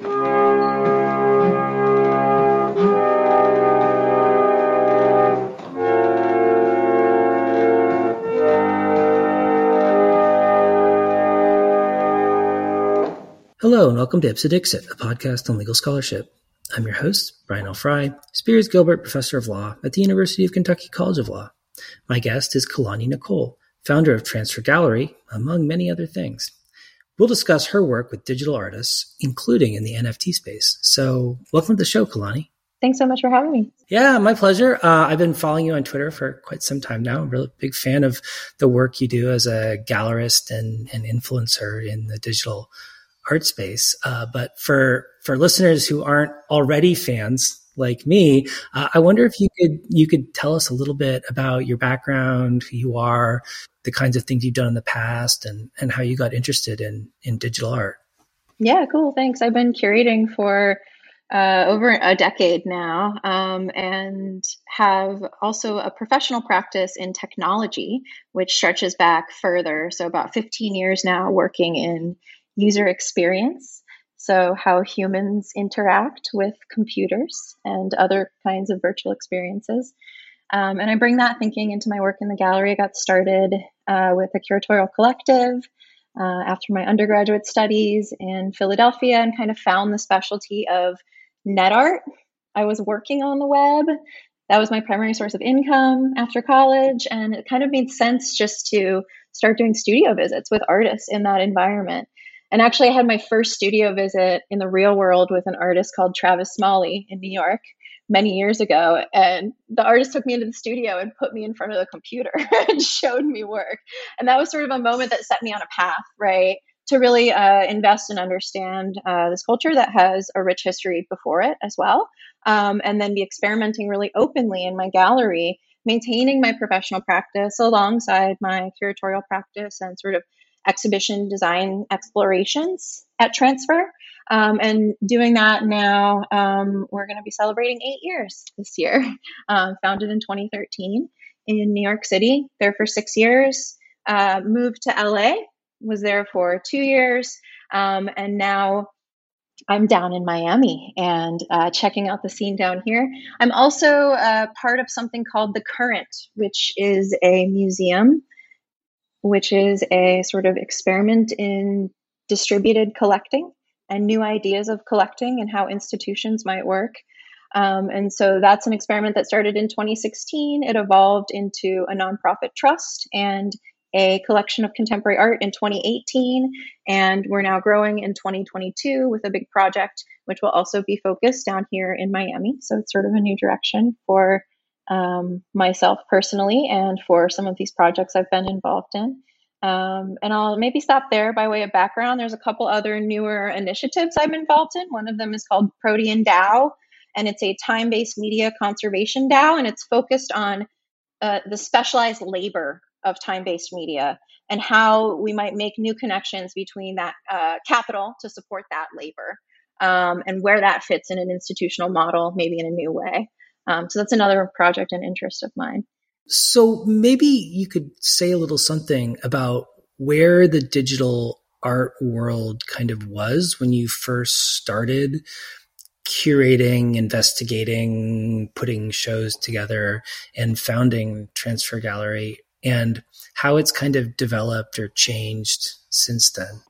Hello, and welcome to Ipse Dixit, a podcast on legal scholarship. I'm your host, Brian L. Frye, Spears Gilbert Professor of Law at the University of Kentucky College of Law. My guest is Kelani Nicole, founder of Transfer Gallery, among many other things. We'll discuss her work with digital artists, including in the NFT space. So, welcome to the show, Kelani. Thanks so much for having me. Yeah, my pleasure. Uh, I've been following you on Twitter for quite some time now. I'm a really big fan of the work you do as a gallerist and, and influencer in the digital art space. Uh, but for for listeners who aren't already fans like me, uh, I wonder if you could you could tell us a little bit about your background, who you are, the kinds of things you've done in the past, and and how you got interested in in digital art. Yeah, cool. Thanks. I've been curating for uh, over a decade now um, and have also a professional practice in technology, which stretches back further. So, about 15 years now working in user experience. So, how humans interact with computers and other kinds of virtual experiences. Um, and I bring that thinking into my work in the gallery. I got started uh, with a curatorial collective uh, after my undergraduate studies in Philadelphia and kind of found the specialty of net art. I was working on the web. That was my primary source of income after college. And it kind of made sense just to start doing studio visits with artists in that environment. And actually, I had my first studio visit in the real world with an artist called Travess Smalley in New York many years ago. And the artist took me into the studio and put me in front of the computer and showed me work. And that was sort of a moment that set me on a path, right? To really uh, invest and understand uh, this culture that has a rich history before it as well. Um, and then be experimenting really openly in my gallery, maintaining my professional practice alongside my curatorial practice and sort of exhibition design explorations at Transfer. Um, and doing that now, um, we're going to be celebrating eight years this year. Um, founded in 2013 in New York City, there for six years. Uh, moved to LA, was there for two years, um, and now I'm down in Miami and uh, checking out the scene down here. I'm also uh, part of something called The Current, which is a museum which is a sort of experiment in distributed collecting and new ideas of collecting and how institutions might work. Um, and so that's an experiment that started in 2016. It evolved into a nonprofit trust and a collection of contemporary art in 2018. And we're now growing in 2022 with a big project, which will also be focused down here in Miami. So it's sort of a new direction for um, myself personally and for some of these projects I've been involved in. Um, and I'll maybe stop there by way of background. There's a couple other newer initiatives I'm involved in. One of them is called Protean DAO, and it's a time based media conservation DAO, and it's focused on uh, the specialized labor of time based media and how we might make new connections between that uh, capital to support that labor um, and where that fits in an institutional model, maybe in a new way. Um, so that's another project and interest of mine. So maybe you could say a little something about where the digital art world kind of was when you first started curating, investigating, putting shows together, and founding Transfer Gallery, and how it's kind of developed or changed since then.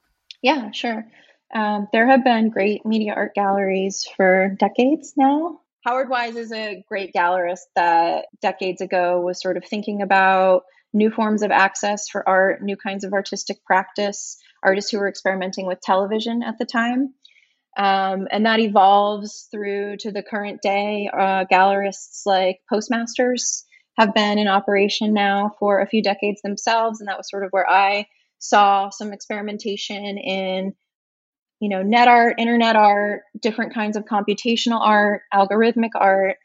Yeah, sure. Um, there have been great media art galleries for decades now. Howard Wise is a great gallerist that decades ago was sort of thinking about new forms of access for art, new kinds of artistic practice, artists who were experimenting with television at the time. Um, and that evolves through to the current day. Uh, gallerists like Postmasters have been in operation now for a few decades themselves. And that was sort of where I saw some experimentation in you know, net art, internet art, different kinds of computational art, algorithmic art.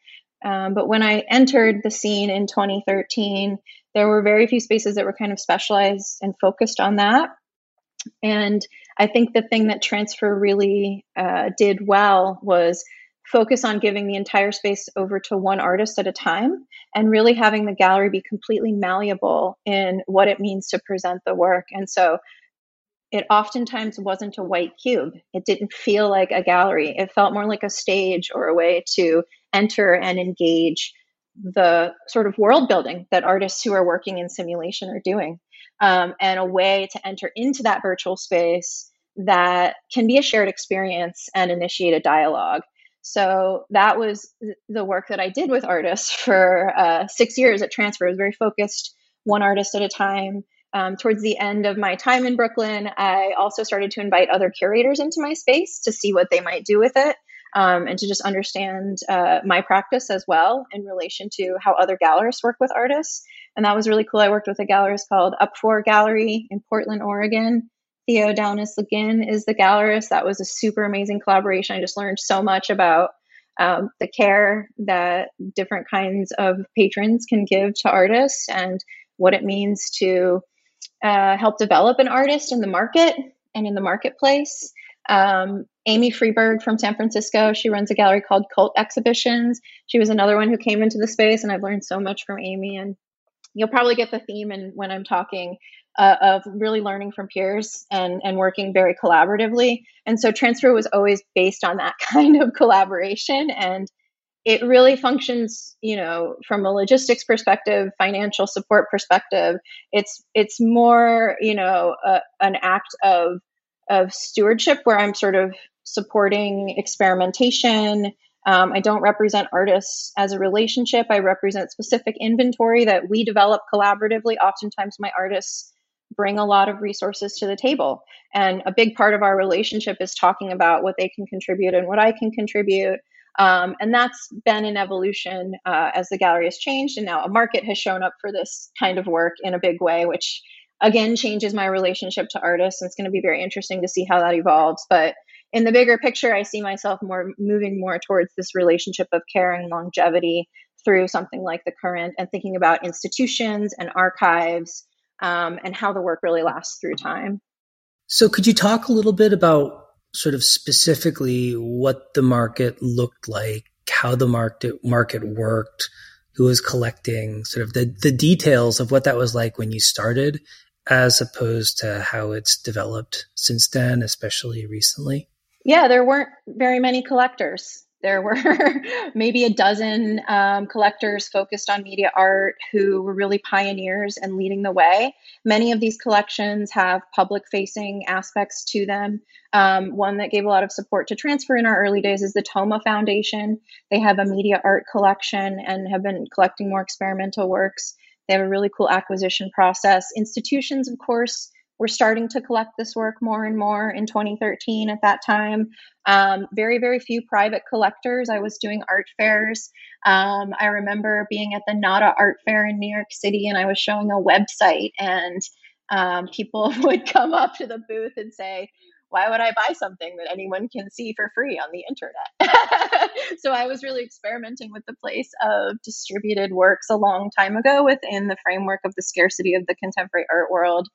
Um, but when I entered the scene in 2013, there were very few spaces that were kind of specialized and focused on that. And I think the thing that Transfer really uh, did well was focus on giving the entire space over to one artist at a time and really having the gallery be completely malleable in what it means to present the work. And so it oftentimes wasn't a white cube. It didn't feel like a gallery. It felt more like a stage or a way to enter and engage the sort of world building that artists who are working in simulation are doing, um, and a way to enter into that virtual space that can be a shared experience and initiate a dialogue. So that was the work that I did with artists for uh, six years at Transfer. It was very focused, one artist at a time um, towards the end of my time in Brooklyn, I also started to invite other curators into my space to see what they might do with it um, and to just understand uh, my practice as well in relation to how other gallerists work with artists. And that was really cool. I worked with a gallerist called Up For Gallery in Portland, Oregon. Theo Downes-Le Guin is the gallerist. That was a super amazing collaboration. I just learned so much about um, the care that different kinds of patrons can give to artists and what it means to uh, help develop an artist in the market and in the marketplace. Um, Aimee Friberg from San Francisco, she runs a gallery called Cult Exhibitions. She was another one who came into the space, and I've learned so much from Aimee. And you'll probably get the theme and when I'm talking uh, of really learning from peers and and working very collaboratively. And so transfer was always based on that kind of collaboration and it really functions you know from a logistics perspective financial support perspective. It's it's more you know a, an act of of stewardship where i'm sort of supporting experimentation. Um, i don't represent artists as a relationship. I represent specific inventory that we develop collaboratively. Oftentimes my artists bring a lot of resources to the table. And a big part of our relationship is talking about what they can contribute and what i can contribute um, and that's been an evolution uh, as the gallery has changed. And now a market has shown up for this kind of work in a big way, which again changes my relationship to artists. And it's going to be very interesting to see how that evolves. But in the bigger picture, I see myself more moving more towards this relationship of care and longevity through something like the current and thinking about institutions and archives um, and how the work really lasts through time. So, could you talk a little bit about sort of specifically what the market looked like, how the market market worked, who was collecting, sort of the the details of what that was like when you started, as opposed to how it's developed since then, especially recently. Yeah, there weren't very many collectors. There were maybe a dozen um, collectors focused on media art who were really pioneers and leading the way. Many of these collections have public facing aspects to them. Um, one that gave a lot of support to transfer in our early days is the Thoma Foundation. They have a media art collection and have been collecting more experimental works. They have a really cool acquisition process. Institutions, of course, we're starting to collect this work more and more in 2013 at that time. Um, very, very few private collectors. I was doing art fairs. Um, I remember being at the NADA Art Fair in New York City and I was showing a website, and um, people would come up to the booth and say, why would I buy something that anyone can see for free on the internet? so I was really experimenting with the place of distributed works a long time ago within the framework of the scarcity of the contemporary art world.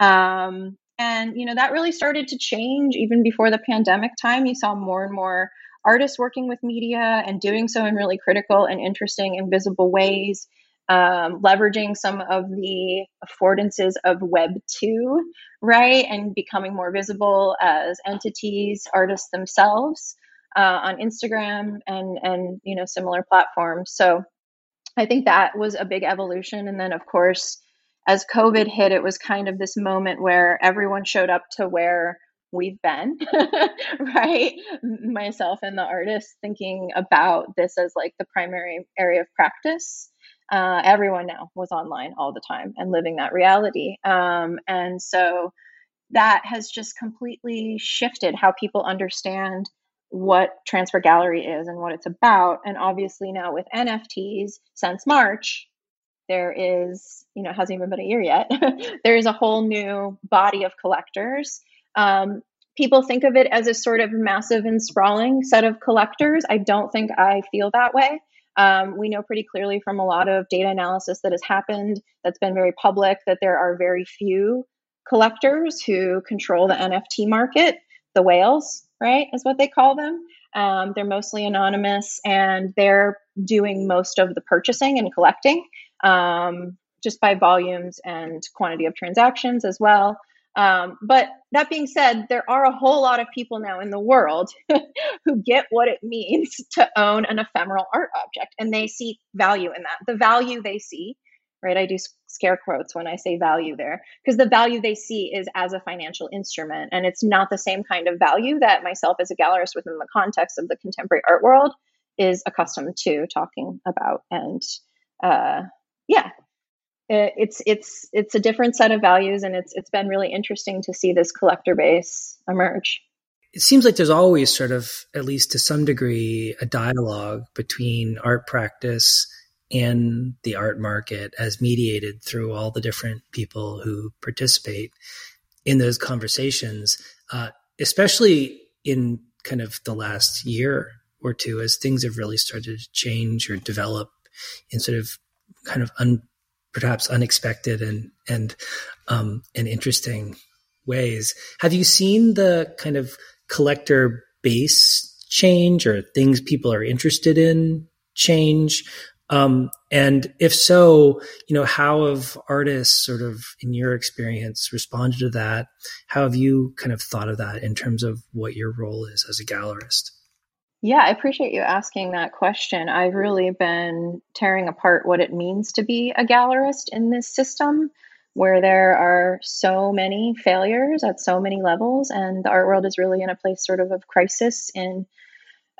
Um, and, you know, that really started to change even before the pandemic time. You saw more and more artists working with media and doing so in really critical and interesting and visible ways, um, leveraging some of the affordances of Web 2, right? And becoming more visible as entities, artists themselves uh, on Instagram and, and, you know, similar platforms. So I think that was a big evolution. And then, of course, as COVID hit, it was kind of this moment where everyone showed up to where we've been, right? Myself and the artist thinking about this as like the primary area of practice. Uh, everyone now was online all the time and living that reality. Um, and so that has just completely shifted how people understand what Transfer Gallery is and what it's about. And obviously, now with NFTs since March, there is, you know, hasn't even been a year yet. there is a whole new body of collectors. Um, people think of it as a sort of massive and sprawling set of collectors. I don't think I feel that way. Um, we know pretty clearly from a lot of data analysis that has happened, that's been very public, that there are very few collectors who control the NFT market. The whales, right, is what they call them. Um, they're mostly anonymous and they're doing most of the purchasing and collecting um, just by volumes and quantity of transactions as well. Um, but that being said, there are a whole lot of people now in the world who get what it means to own an ephemeral art object and they see value in that. The value they see, right? I do scare quotes when I say value there because the value they see is as a financial instrument and it's not the same kind of value that myself as a gallerist within the context of the contemporary art world is accustomed to talking about. And uh, yeah, it's it's it's a different set of values and it's it's been really interesting to see this collector base emerge. It seems like there's always sort of at least to some degree a dialogue between art practice and the art market as mediated through all the different people who participate in those conversations uh, especially in kind of the last year or two as things have really started to change or develop in sort of kind of un, perhaps unexpected and and um, and interesting ways. Have you seen the kind of collector base change or things people are interested in change? Um, and if so, you know, how have artists sort of in your experience responded to that? How have you kind of thought of that in terms of what your role is as a gallerist? Yeah, I appreciate you asking that question. I've really been tearing apart what it means to be a gallerist in this system where there are so many failures at so many levels, and the art world is really in a place sort of of crisis in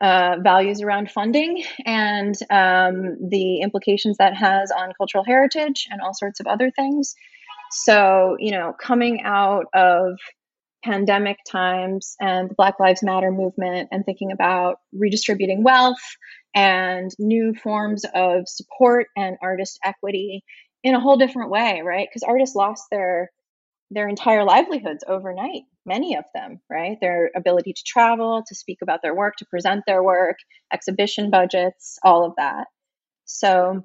uh, values around funding and um, the implications that has on cultural heritage and all sorts of other things. So, you know, coming out of pandemic times and the Black Lives Matter movement and thinking about redistributing wealth and new forms of support and artist equity in a whole different way, right? Because artists lost their their entire livelihoods overnight, many of them, right? Their ability to travel, to speak about their work, to present their work, exhibition budgets, all of that. So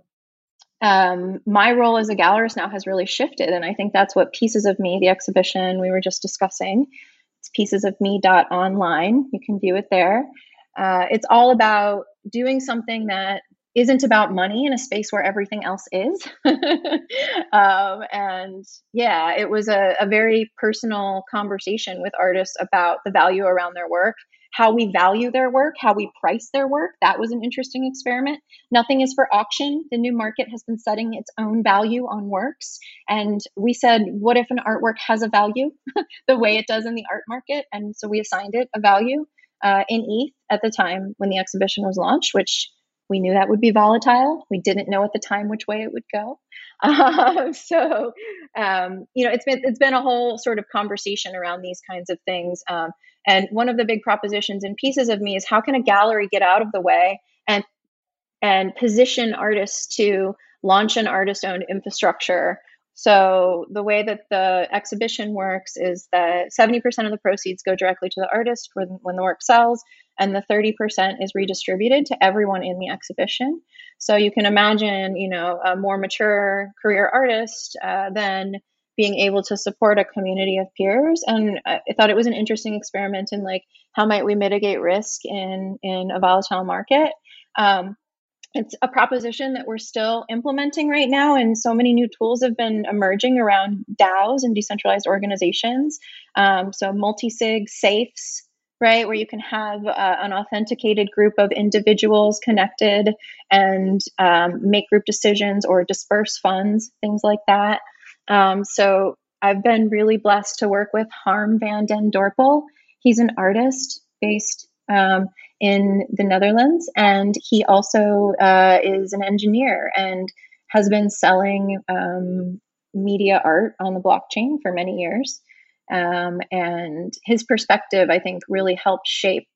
um, my role as a gallerist now has really shifted. And I think that's what Pieces of Me, the exhibition we were just discussing, it's pieces of me dot online. You can view it there. Uh, it's all about doing something that isn't about money in a space where everything else is. um, and yeah, it was a, a very personal conversation with artists about the value around their work how we value their work, how we price their work. That was an interesting experiment. Nothing is for auction. The new market has been setting its own value on works. And we said, what if an artwork has a value the way it does in the art market? And so we assigned it a value uh, in ETH at the time when the exhibition was launched, which we knew that would be volatile. We didn't know at the time which way it would go. Um, so, um, you know, it's been it's been a whole sort of conversation around these kinds of things. Um, and one of the big propositions and pieces of me is how can a gallery get out of the way and and position artists to launch an artist-owned infrastructure. So the way that the exhibition works is that 70% of the proceeds go directly to the artist when, when the work sells, and the 30% is redistributed to everyone in the exhibition. So you can imagine, you know, a more mature career artist uh, then being able to support a community of peers. And i thought it was an interesting experiment in like how might we mitigate risk in in a volatile market? Um, it's a proposition that we're still implementing right now and so many new tools have been emerging around daos and decentralized organizations. Um, so multi-sig safes right where you can have uh, an authenticated group of individuals connected and um, make group decisions or disperse funds things like that um, so I've been really blessed to work with Harm van den Dorpel. He's an artist based um, in the Netherlands, and he also uh, is an engineer and has been selling um, media art on the blockchain for many years. Um, and his perspective, I think, really helped shape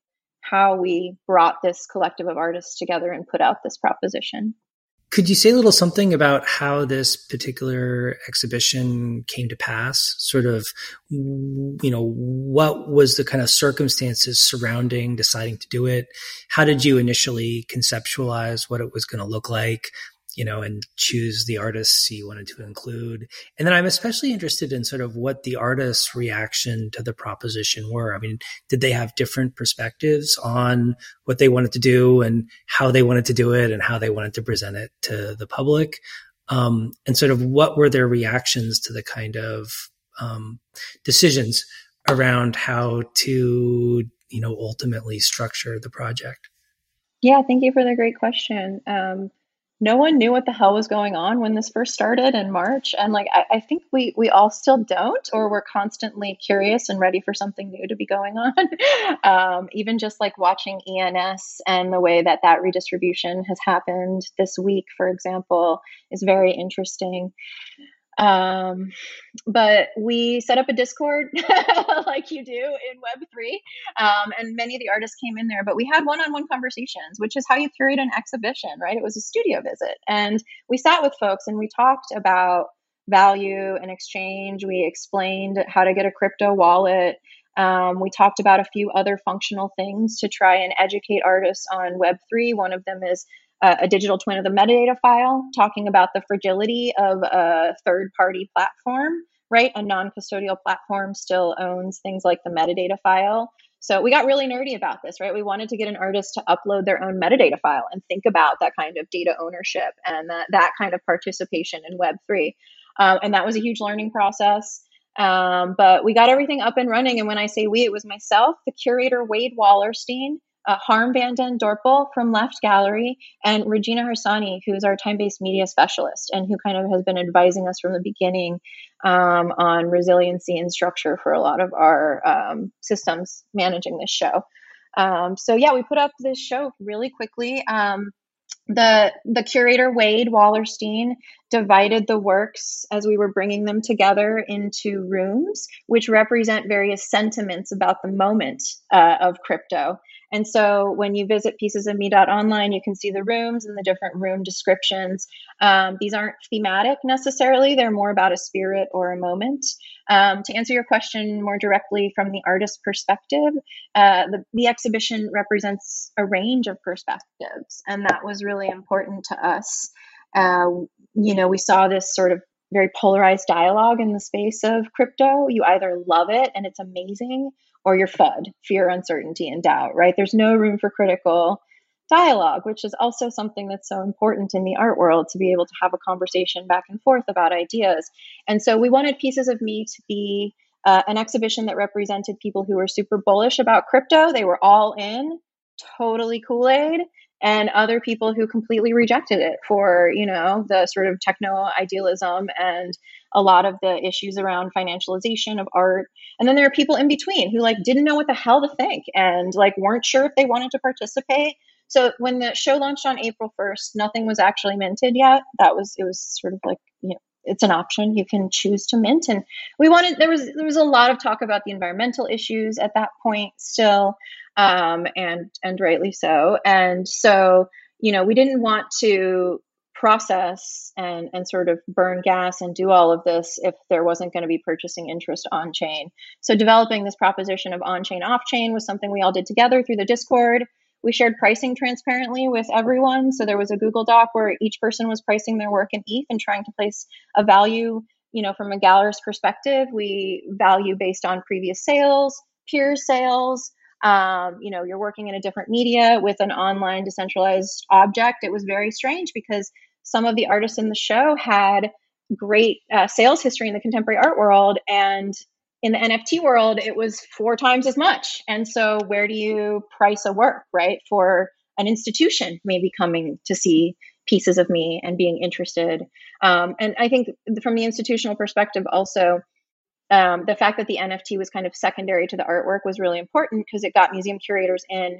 how we brought this collective of artists together and put out this proposition. Could you say a little something about how this particular exhibition came to pass? Sort of, you know, what was the kind of circumstances surrounding deciding to do it? How did you initially conceptualize what it was going to look like? You know, and choose the artists you wanted to include. And then I'm especially interested in sort of what the artists' reaction to the proposition were. I mean, did they have different perspectives on what they wanted to do and how they wanted to do it and how they wanted to present it to the public? Um, and sort of what were their reactions to the kind of um, decisions around how to you know ultimately structure the project yeah thank you for the great question um, no one knew what the hell was going on when this first started in March. And like I, I, think we we all still don't, or we're constantly curious and ready for something new to be going on. um, even just like watching ENS and the way that that redistribution has happened this week, for example, is very interesting. Um, but we set up a Discord like you do in Web3. Um, and many of the artists came in there, but we had one on one conversations, which is how you curate an exhibition, right? It was a studio visit. And we sat with folks and we talked about value and exchange. We explained how to get a crypto wallet. Um, we talked about a few other functional things to try and educate artists on Web3. One of them is a digital twin of the metadata file, talking about the fragility of a third party platform, right? A non custodial platform still owns things like the metadata file. So we got really nerdy about this, right? We wanted to get an artist to upload their own metadata file and think about that kind of data ownership and that, that kind of participation in Web3. Um, and that was a huge learning process. Um, but we got everything up and running. And when I say we, it was myself, the curator, Wade Wallerstein, uh, Harm van den Dorpel from Left Gallery, and Regina Harsanyi, who's our time based media specialist and who kind of has been advising us from the beginning um, on resiliency and structure for a lot of our um, systems managing this show. Um, so, yeah, we put up this show really quickly. Um, the the curator Wade Wallerstein divided the works as we were bringing them together into rooms, which represent various sentiments about the moment uh, of crypto. And so when you visit pieces of piecesofme.online, you can see the rooms and the different room descriptions. Um, these aren't thematic necessarily, they're more about a spirit or a moment. Um, to answer your question more directly from the artist perspective, uh, the, the exhibition represents a range of perspectives, and that was really important to us. Uh, you know, we saw this sort of very polarized dialogue in the space of crypto. You either love it and it's amazing, or you're FUD, fear, uncertainty, and doubt, right? There's no room for critical dialogue, which is also something that's so important in the art world to be able to have a conversation back and forth about ideas. And so we wanted Pieces of Me to be uh, an exhibition that represented people who were super bullish about crypto. They were all in, totally Kool Aid and other people who completely rejected it for you know the sort of techno idealism and a lot of the issues around financialization of art. And then there are people in between who like didn't know what the hell to think and like weren't sure if they wanted to participate. So when the show launched on april 1st nothing was actually minted yet. That was it was sort of like you know it's an option. You can choose to mint. And we wanted there was there was a lot of talk about the environmental issues at that point still um, and and rightly so. And so, you know, we didn't want to process and and sort of burn gas and do all of this if there wasn't going to be purchasing interest on chain. So developing this proposition of on chain off chain was something we all did together through the Discord. We shared pricing transparently with everyone. So there was a Google Doc where each person was pricing their work in ETH and trying to place a value, you know, from a gallerist perspective, we value based on previous sales, peer sales, um, you know, you're working in a different media with an online decentralized object. It was very strange because some of the artists in the show had great uh, sales history in the contemporary art world and in the NFT world, it was four times as much. And so, where do you price a work, right? For an institution maybe coming to see pieces of me and being interested. Um, and I think from the institutional perspective, also, um, the fact that the NFT was kind of secondary to the artwork was really important because it got museum curators in.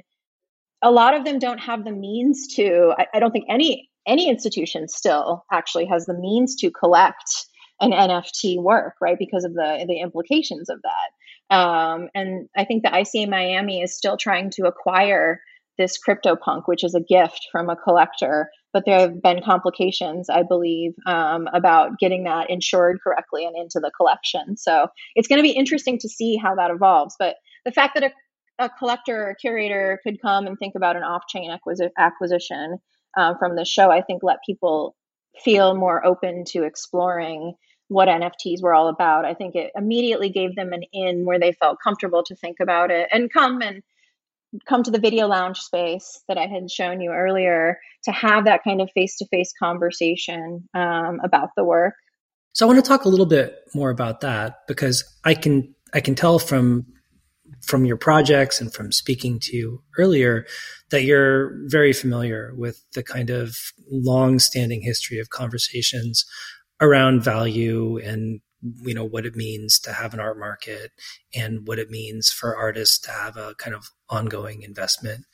A lot of them don't have the means to. I, I don't think any any institution still actually has the means to collect an NFT work, right? Because of the the implications of that. Um, and I think the ICA Miami is still trying to acquire this CryptoPunk, which is a gift from a collector but there have been complications, I believe, um, about getting that insured correctly and into the collection. So it's going to be interesting to see how that evolves. But the fact that a, a collector or curator could come and think about an off-chain acquisi- acquisition uh, from the show, I think, let people feel more open to exploring what NFTs were all about. I think it immediately gave them an in where they felt comfortable to think about it and come and come to the video lounge space that I had shown you earlier to have that kind of face to face conversation um, about the work. So I want to talk a little bit more about that because I can I can tell from from your projects and from speaking to you earlier that you're very familiar with the kind of long-standing history of conversations around value and you know what it means to have an art market and what it means for artists to have a kind of ongoing investment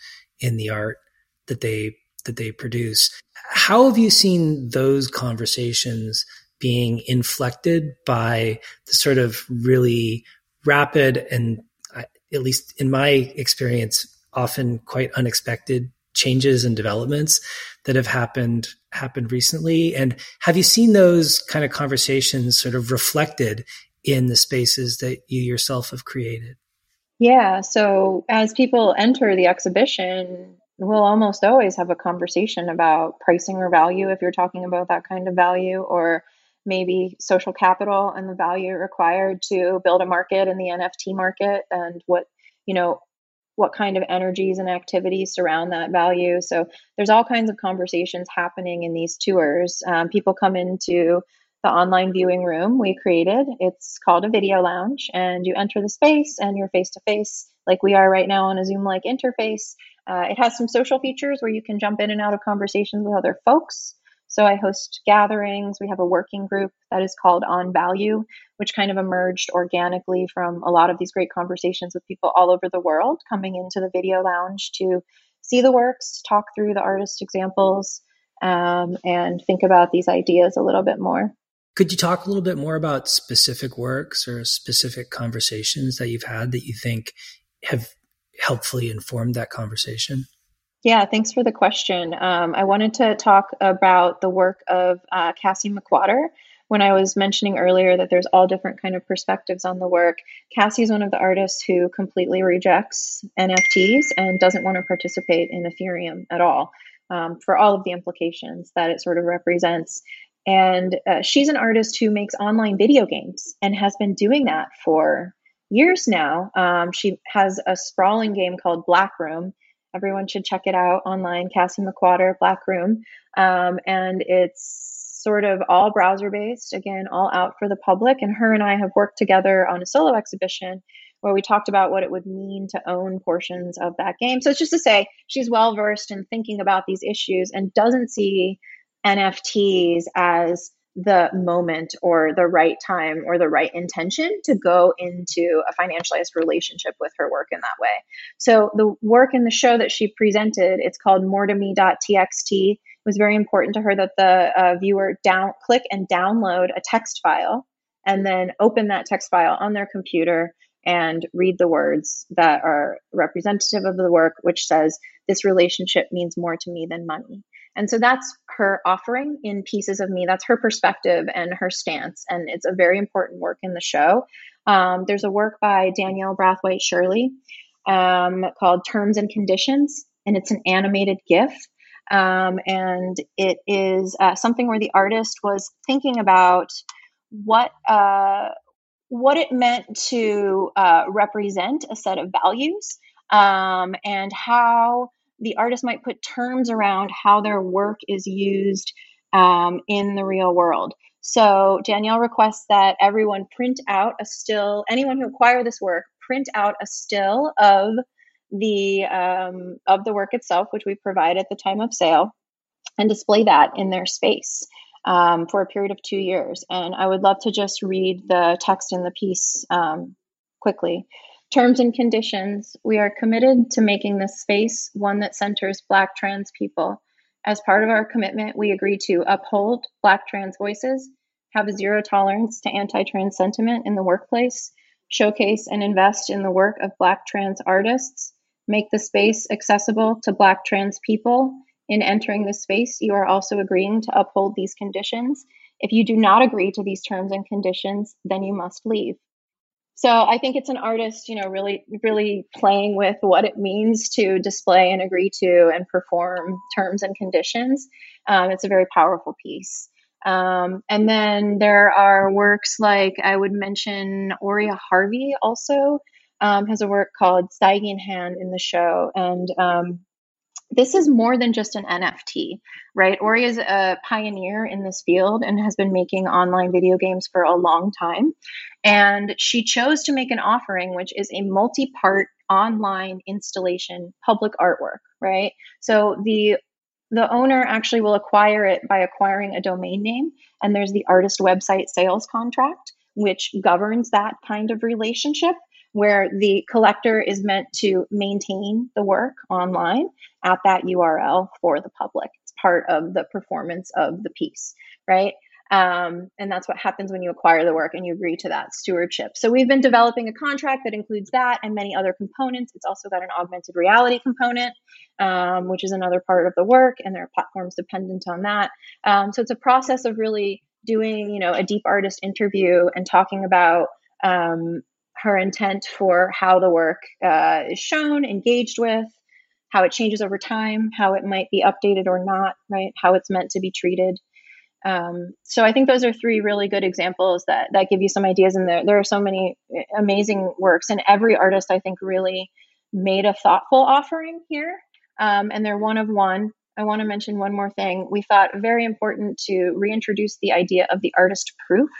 in the art that they that they produce. How have you seen those conversations being inflected by the sort of really rapid and uh, at least in my experience often quite unexpected changes and developments that have happened happened recently? And have you seen those kind of conversations sort of reflected in the spaces that you yourself have created? Yeah so as people enter the exhibition we'll almost always have a conversation about pricing or value if you're talking about that kind of value or maybe social capital and the value required to build a market in the NFT market and what you know what kind of energies and activities surround that value. So there's all kinds of conversations happening in these tours. Um, people come into the online viewing room we created. It's called a video lounge, and you enter the space and you're face to face, like we are right now on a Zoom like interface. Uh, it has some social features where you can jump in and out of conversations with other folks. So I host gatherings. We have a working group that is called On Value, which kind of emerged organically from a lot of these great conversations with people all over the world coming into the video lounge to see the works, talk through the artist examples, um, and think about these ideas a little bit more. Could you talk a little bit more about specific works or specific conversations that you've had that you think have helpfully informed that conversation? Yeah, thanks for the question. Um, I wanted to talk about the work of uh, Cassie McQuater. When I was mentioning earlier that there's all different kind of perspectives on the work, Cassie is one of the artists who completely rejects NFTs and doesn't want to participate in Ethereum at all um, for all of the implications that it sort of represents. And uh, she's an artist who makes online video games and has been doing that for years now. Um, she has a sprawling game called Black Room Everyone should check it out online, Cassie McQuater, Black Room. Um, and it's sort of all browser based, again, all out for the public. And her and I have worked together on a solo exhibition where we talked about what it would mean to own portions of that game. So it's just to say she's well versed in thinking about these issues and doesn't see NFTs as the moment or the right time or the right intention to go into a financialized relationship with her work in that way. So the work in the show that she presented, it's called moretome.txt. It was very important to her that the uh, viewer down click and download a text file and then open that text file on their computer and read the words that are representative of the work, which says, This relationship means more to me than money. And so that's her offering in Pieces of Me. That's her perspective and her stance. And it's a very important work in the show. Um, there's a work by Danielle Brathwaite Shirley um, called Terms and Conditions, and it's an animated GIF. Um, and it is uh, something where the artist was thinking about what uh, what it meant to uh, represent a set of values um, and how the artist might put terms around how their work is used um, in the real world. So Danielle requests that everyone print out a still, anyone who acquire this work, print out a still of the um, of the work itself, which we provide at the time of sale, and display that in their space um, for a period of two years. And I would love to just read the text in the piece um, quickly. Terms and conditions. We are committed to making this space one that centers Black trans people. As part of our commitment, we agree to uphold Black trans voices, have a zero tolerance to anti trans sentiment in the workplace, showcase and invest in the work of Black trans artists, make the space accessible to Black trans people. In entering the space, you are also agreeing to uphold these conditions. If you do not agree to these terms and conditions, then you must leave. So I think it's an artist, you know, really, really playing with what it means to display and agree to and perform terms and conditions. Um, it's a very powerful piece. Um, and then there are works like I would mention Auriea Harvey also um, has a work called Stygian Hand in the show. And um, this is more than just an NFT, right? Ori is a pioneer in this field and has been making online video games for a long time. And she chose to make an offering, which is a multi part online installation public artwork, right? So the the owner actually will acquire it by acquiring a domain name, and there's the artist website sales contract, which governs that kind of relationship where the collector is meant to maintain the work online at that URL for the public. It's part of the performance of the piece, right? Um, and that's what happens when you acquire the work and you agree to that stewardship. So we've been developing a contract that includes that and many other components. It's also got an augmented reality component, um, which is another part of the work, and there are platforms dependent on that. Um, so it's a process of really doing, you know, a deep artist interview and talking about um, her intent for how the work uh, is shown, engaged with, how it changes over time, how it might be updated or not, right? How it's meant to be treated. Um, so I think those are three really good examples that that give you some ideas. And there there are so many amazing works, and every artist I think really made a thoughtful offering here. Um, and they're one of one. I want to mention one more thing. We thought very important to reintroduce the idea of the artist proof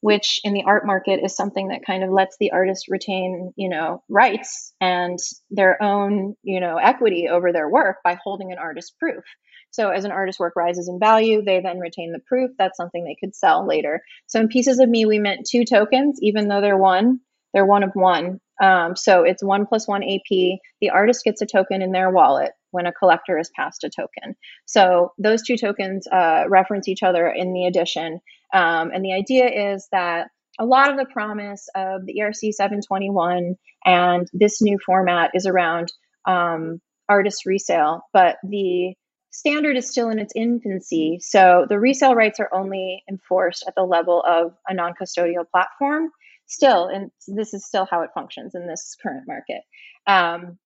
which in the art market is something that kind of lets the artist retain, you know, rights and their own, you know, equity over their work by holding an artist proof. So as an artist's work rises in value, they then retain the proof. That's something they could sell later. So in Pieces of Me, we meant two tokens, even though they're one, they're one of one. Um, so it's one plus one AP. The artist gets a token in their wallet when a collector is passed a token. So those two tokens uh, reference each other in the addition. Um, and the idea is that a lot of the promise of the ERC 721 and this new format is around um, artist resale, but the standard is still in its infancy. So the resale rights are only enforced at the level of a non custodial platform. Still, and this is still how it functions in this current market. Um,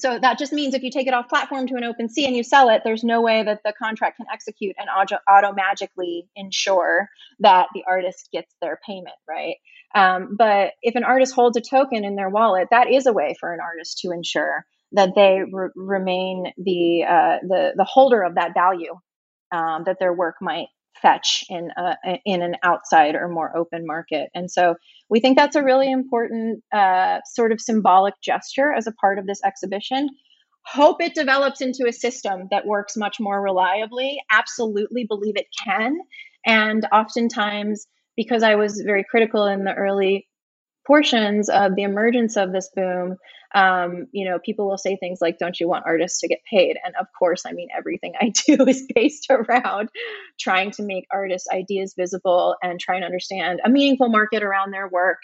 so that just means if you take it off platform to an OpenSea and you sell it, there's no way that the contract can execute and auto, magically ensure that the artist gets their payment, right? Um, but if an artist holds a token in their wallet, that is a way for an artist to ensure that they re- remain the, uh, the the holder of that value um, that their work might fetch in a, in an outside or more open market. And so we think that's a really important uh, sort of symbolic gesture as a part of this exhibition. Hope it develops into a system that works much more reliably. Absolutely believe it can. And oftentimes, because I was very critical in the early portions of the emergence of this boom, um, you know, people will say things like, Don't you want artists to get paid? And of course, I mean, everything I do is based around trying to make artists' ideas visible and trying to understand a meaningful market around their work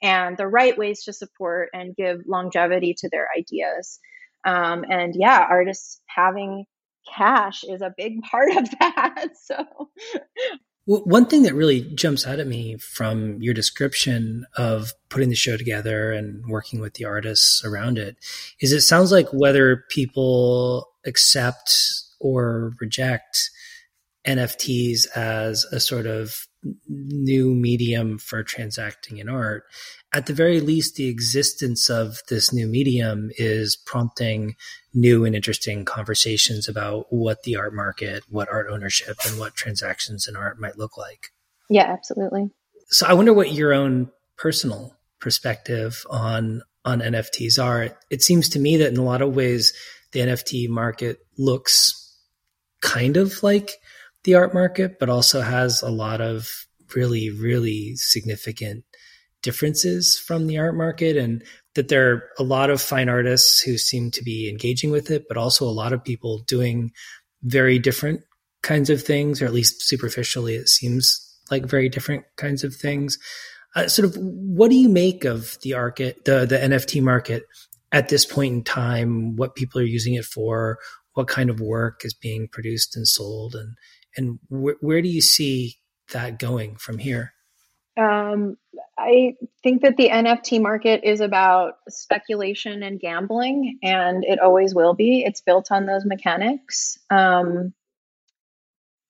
and the right ways to support and give longevity to their ideas. Um, and yeah, artists having cash is a big part of that. So one thing that really jumps out at me from your description of putting the show together and working with the artists around it is it sounds like whether people accept or reject NFTs as a sort of new medium for transacting in art, at the very least, the existence of this new medium is prompting new and interesting conversations about what the art market, what art ownership, and what transactions in art might look like. Yeah, absolutely. So I wonder what your own personal perspective on on NFTs are. It seems to me that in a lot of ways the NFT market looks kind of like the art market, but also has a lot of really, really significant differences from the art market and that there are a lot of fine artists who seem to be engaging with it, but also a lot of people doing very different kinds of things, or at least superficially, it seems like very different kinds of things. Uh, sort of, what do you make of the market, the the NFT market at this point in time? What people are using it for? What kind of work is being produced and sold, and and wh- where do you see that going from here? Um, I think that the NFT market is about speculation and gambling, and it always will be. It's built on those mechanics. Um,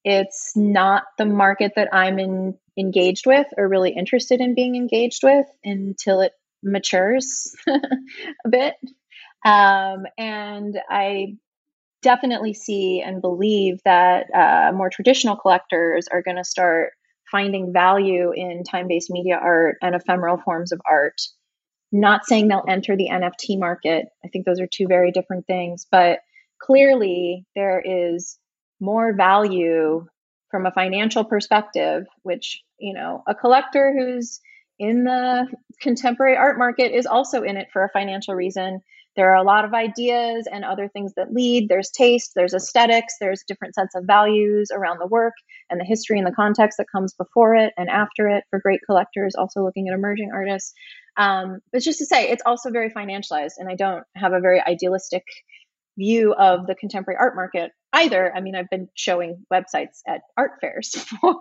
it's not the market that I'm in, engaged with or really interested in being engaged with until it matures a bit. Um, and I definitely see and believe that uh, more traditional collectors are going to start finding value in time based media art and ephemeral forms of art. Not saying they'll enter the NFT market. I think those are two very different things, but clearly there is more value from a financial perspective, which, you know, a collector who's in the contemporary art market is also in it for a financial reason. There are a lot of ideas and other things that lead. There's taste, there's aesthetics, there's different sets of values around the work and the history and the context that comes before it and after it for great collectors, also looking at emerging artists. Um, but just to say, it's also very financialized, and I don't have a very idealistic view of the contemporary art market either. I mean, I've been showing websites at art fairs for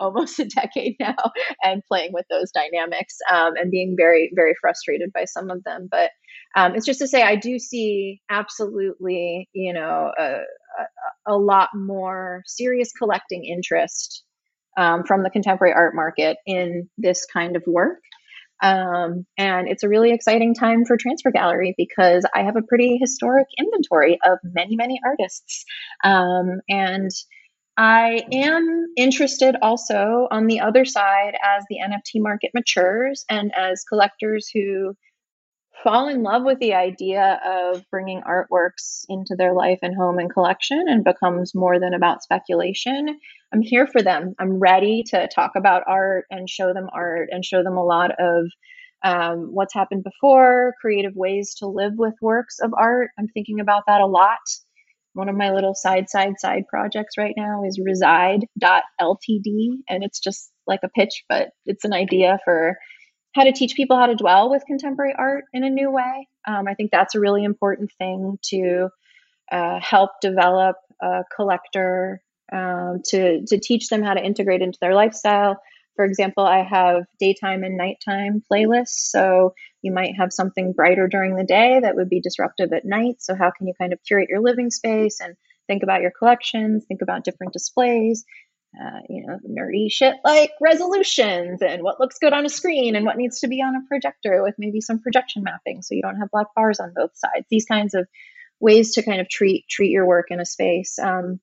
almost a decade now and playing with those dynamics um, and being very, very frustrated by some of them. But um, it's just to say, I do see absolutely, you know, a, a, lot more serious collecting interest um, from the contemporary art market in this kind of work. Um, and it's a really exciting time for Transfer Gallery because I have a pretty historic inventory of many, many artists. Um, and I am interested also on the other side as the NFT market matures and as collectors who fall in love with the idea of bringing artworks into their life and home and collection and becomes more than about speculation. I'm here for them. I'm ready to talk about art and show them art and show them a lot of um, what's happened before, creative ways to live with works of art. I'm thinking about that a lot. One of my little side, side, side projects right now is reside.ltd, and it's just like a pitch, but it's an idea for how to teach people how to dwell with contemporary art in a new way. Um, I think that's a really important thing to uh, help develop a collector um, to to teach them how to integrate into their lifestyle. For example, I have daytime and nighttime playlists. So you might have something brighter during the day that would be disruptive at night. So how can you kind of curate your living space and think about your collections, think about different displays, uh, you know, nerdy shit like resolutions and what looks good on a screen and what needs to be on a projector with maybe some projection mapping so you don't have black bars on both sides. These kinds of ways to kind of treat treat your work in a space. Um,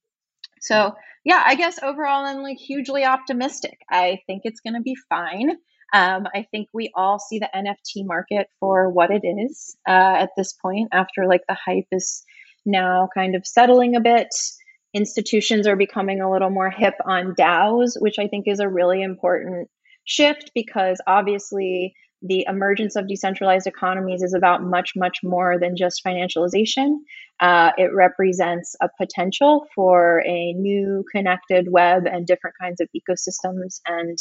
so yeah, I guess overall I'm like hugely optimistic. I think it's going to be fine. Um, I think we all see the NFT market for what it is uh, at this point after like the hype is now kind of settling a bit institutions are becoming a little more hip on DAOs, which I think is a really important shift because obviously the emergence of decentralized economies is about much, much more than just financialization. Uh, it represents a potential for a new connected web and different kinds of ecosystems and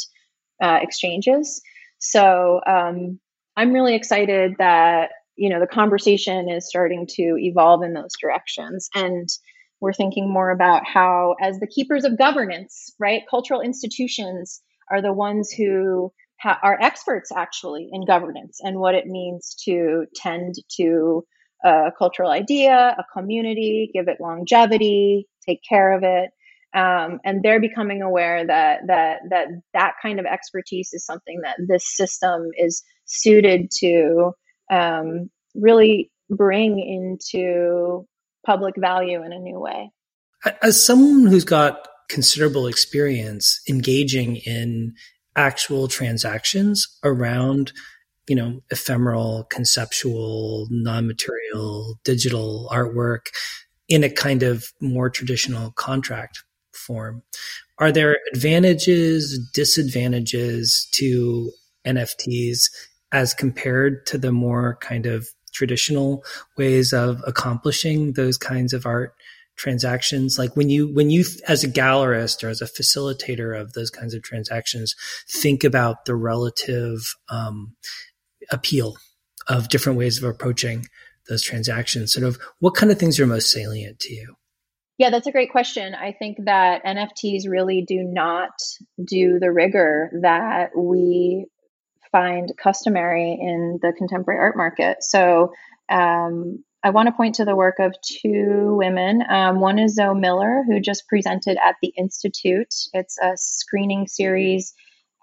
uh, exchanges. So um, I'm really excited that you know the conversation is starting to evolve in those directions and we're thinking more about how, as the keepers of governance, right, cultural institutions are the ones who ha- are experts actually in governance and what it means to tend to a cultural idea, a community, give it longevity, take care of it. Um, and they're becoming aware that that that that kind of expertise is something that this system is suited to um, really bring into public value in a new way. As someone who's got considerable experience engaging in actual transactions around you know ephemeral conceptual non-material digital artwork in a kind of more traditional contract form. Are there advantages disadvantages to nfts as compared to the more kind of traditional ways of accomplishing those kinds of art transactions like when you when you as a gallerist or as a facilitator of those kinds of transactions think about the relative um, appeal of different ways of approaching those transactions sort of what kind of things are most salient to you yeah that's a great question i think that nfts really do not do the rigor that we find customary in the contemporary art market. So um, I want to point to the work of two women. Um, one is Zoe Miller, who just presented at the Institute. It's a screening series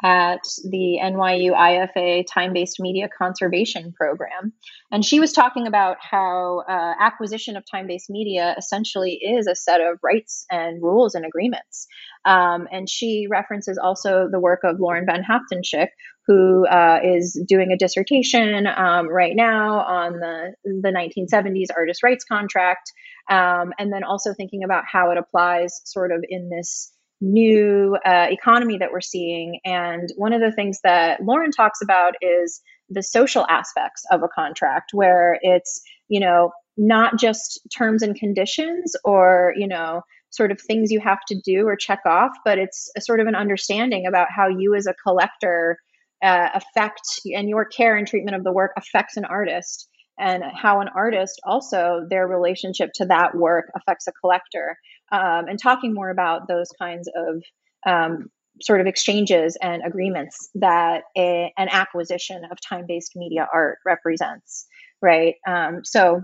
at the NYU IFA time based media conservation program. And she was talking about how uh, acquisition of time based media essentially is a set of rights and rules and agreements. Um, and she references also the work of Lauren Van Haaften-Schick, who uh, is doing a dissertation um, right now on the, the 1970s artist rights contract. Um, and then also thinking about how it applies sort of in this new uh, economy that we're seeing. And one of the things that Lauren talks about is the social aspects of a contract, where it's, you know, not just terms and conditions or, you know, sort of things you have to do or check off, but it's a sort of an understanding about how you as a collector uh, affect and your care and treatment of the work affects an artist and how an artist also their relationship to that work affects a collector um, and talking more about those kinds of um, sort of exchanges and agreements that a, an acquisition of time-based media art represents right um, so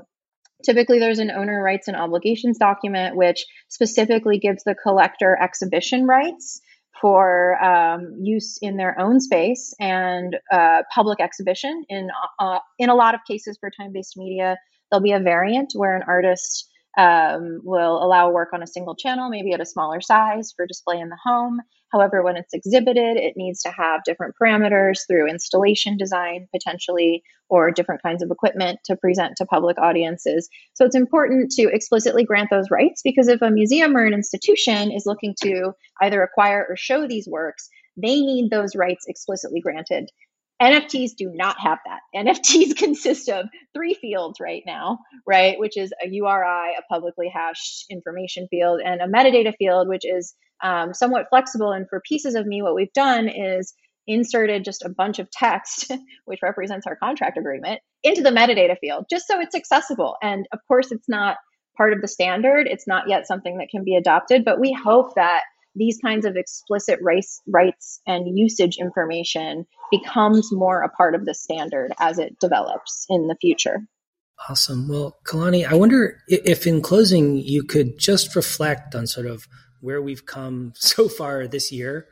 typically there's an owner rights and obligations document which specifically gives the collector exhibition rights for um, use in their own space and uh, public exhibition. In uh, in a lot of cases for time based media, there'll be a variant where an artist um, will allow work on a single channel, maybe at a smaller size for display in the home. However, when it's exhibited, it needs to have different parameters through installation design, potentially, or different kinds of equipment to present to public audiences. So it's important to explicitly grant those rights because if a museum or an institution is looking to either acquire or show these works, they need those rights explicitly granted. NFTs do not have that. NFTs consist of three fields right now, right? Which is a URI, a publicly hashed information field, and a metadata field, which is um, somewhat flexible. And for pieces of me, what we've done is inserted just a bunch of text, which represents our contract agreement, into the metadata field, just so it's accessible. And of course, it's not part of the standard. It's not yet something that can be adopted, but we hope that these kinds of explicit rights, rights and usage information becomes more a part of the standard as it develops in the future. Awesome. Well, Kelani, I wonder if in closing you could just reflect on sort of where we've come so far this year,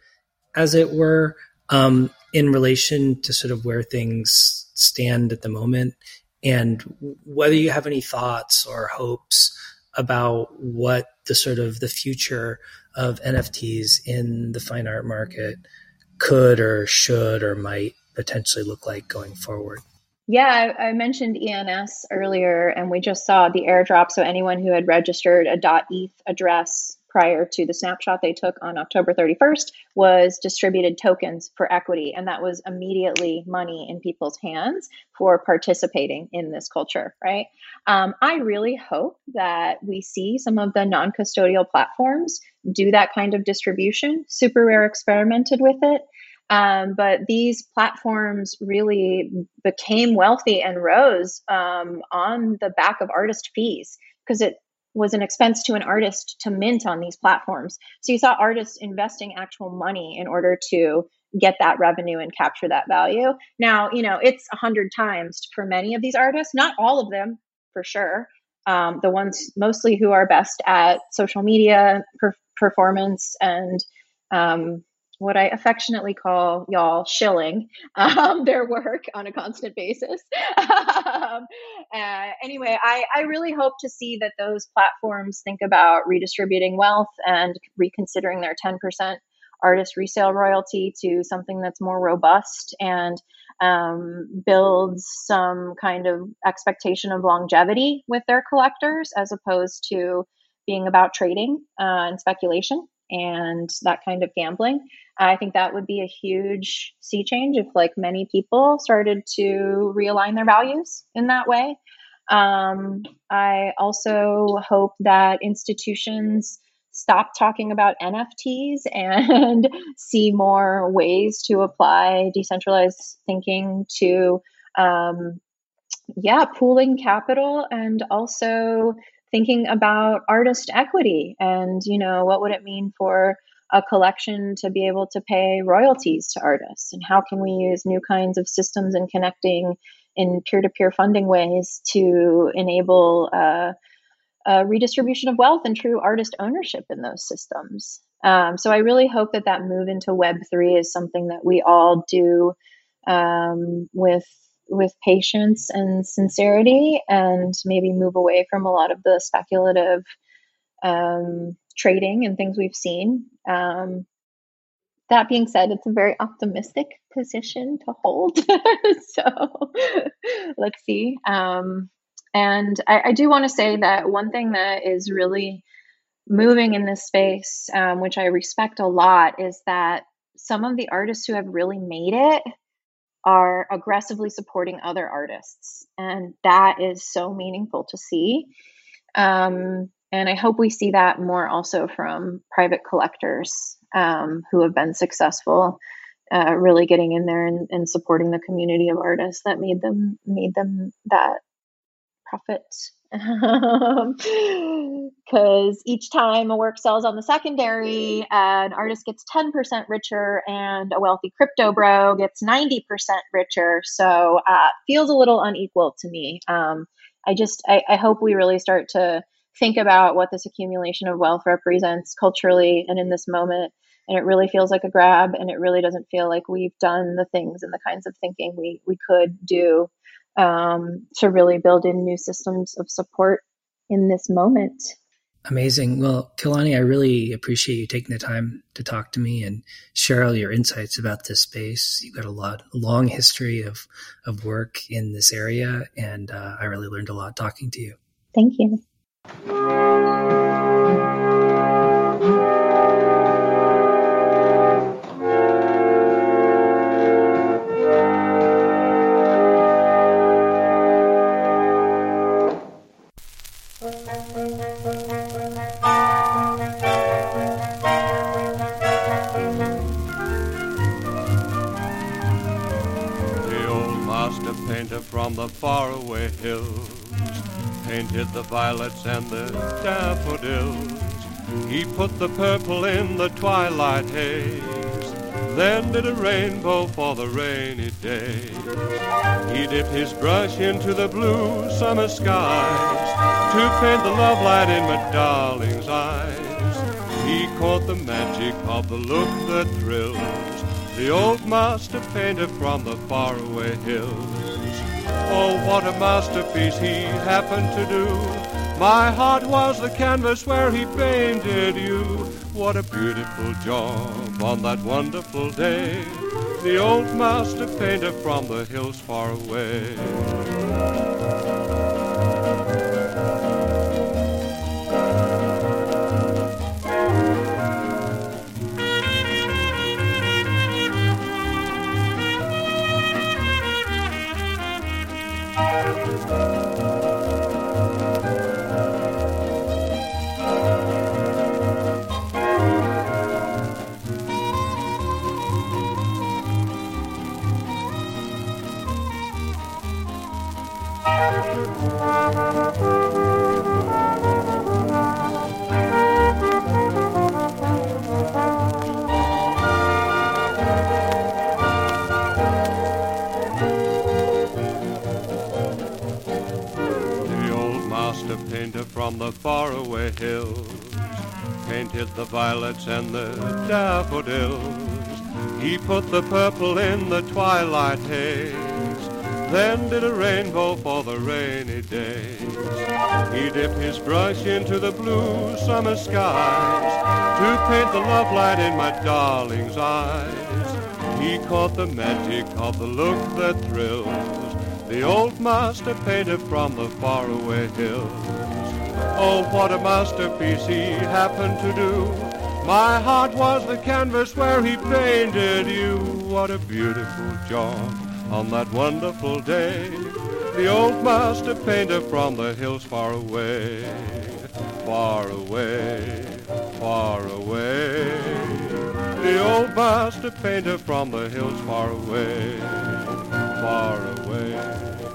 as it were, um, in relation to sort of where things stand at the moment, and whether you have any thoughts or hopes about what the sort of the future of NFTs in the fine art market could or should or might potentially look like going forward? Yeah, I, I, mentioned ENS earlier, and we just saw the airdrop. So anyone who had registered a .eth address prior to the snapshot they took on October 31st was distributed tokens for equity. And that was immediately money in people's hands for participating in this culture, right? Um, I really hope that we see some of the non custodial platforms do that kind of distribution. SuperRare experimented with it. Um, but these platforms really became wealthy and rose um, on the back of artist fees because it was an expense to an artist to mint on these platforms. So you saw artists investing actual money in order to get that revenue and capture that value. Now, you know, it's a hundred times for many of these artists, not all of them for sure. Um, the ones mostly who are best at social media per- performance and um, what I affectionately call y'all shilling um, their work on a constant basis. um, uh, anyway, I, I really hope to see that those platforms think about redistributing wealth and reconsidering their 10% artist resale royalty to something that's more robust and um, builds some kind of expectation of longevity with their collectors as opposed to being about trading uh, and speculation and that kind of gambling. I think that would be a huge sea change if, like many people, started to realign their values in that way. Um, I also hope that institutions stop talking about NFTs and see more ways to apply decentralized thinking to, um, yeah, pooling capital and also thinking about artist equity and you know what would it mean for a collection to be able to pay royalties to artists? And how can we use new kinds of systems and connecting in peer-to-peer funding ways to enable uh, a redistribution of wealth and true artist ownership in those systems? Um, so I really hope that that move into Web three is something that we all do um, with with patience and sincerity, and maybe move away from a lot of the speculative um, trading and things we've seen. Um, that being said, it's a very optimistic position to hold. so let's see. Um, and I, I do want to say that one thing that is really moving in this space, um, which I respect a lot, is that some of the artists who have really made it are aggressively supporting other artists. And that is so meaningful to see. Um, and I hope we see that more also from private collectors um, who have been successful, uh, really getting in there and, and, supporting the community of artists that made them made them that profit. Because each time a work sells on the secondary, an artist gets 10% richer and a wealthy crypto bro gets 90% richer. So uh, feels a little unequal to me. Um, I just, I, I hope we really start to think about what this accumulation of wealth represents culturally and in this moment. And it really feels like a grab, and it really doesn't feel like we've done the things and the kinds of thinking we, we could do um, to really build in new systems of support in this moment. Amazing. Well, Kelani, I really appreciate you taking the time to talk to me and share all your insights about this space. You've got a lot, a long history of, of work in this area, and uh, I really learned a lot talking to you. Thank you. From the faraway hills painted the violets and the daffodils. He put the purple in the twilight haze, then did a rainbow for the rainy days. He dipped his brush into the blue summer skies to paint the love light in my darling's eyes. He caught the magic of the look that thrills the old master painter from the faraway hills. Oh, what a masterpiece he happened to do. My heart was the canvas where he painted you. What a beautiful job on that wonderful day. The old master painter from the hills far away. From the faraway hills, painted the violets and the daffodils. He put the purple in the twilight haze, then did a rainbow for the rainy days. He dipped his brush into the blue summer skies to paint the love light in my darling's eyes. He caught the magic of the look that thrills the old master painter from the faraway hills. Oh, what a masterpiece he happened to do. My heart was the canvas where he painted you. What a beautiful job on that wonderful day. The old master painter from the hills far away, far away, far away. The old master painter from the hills far away, far away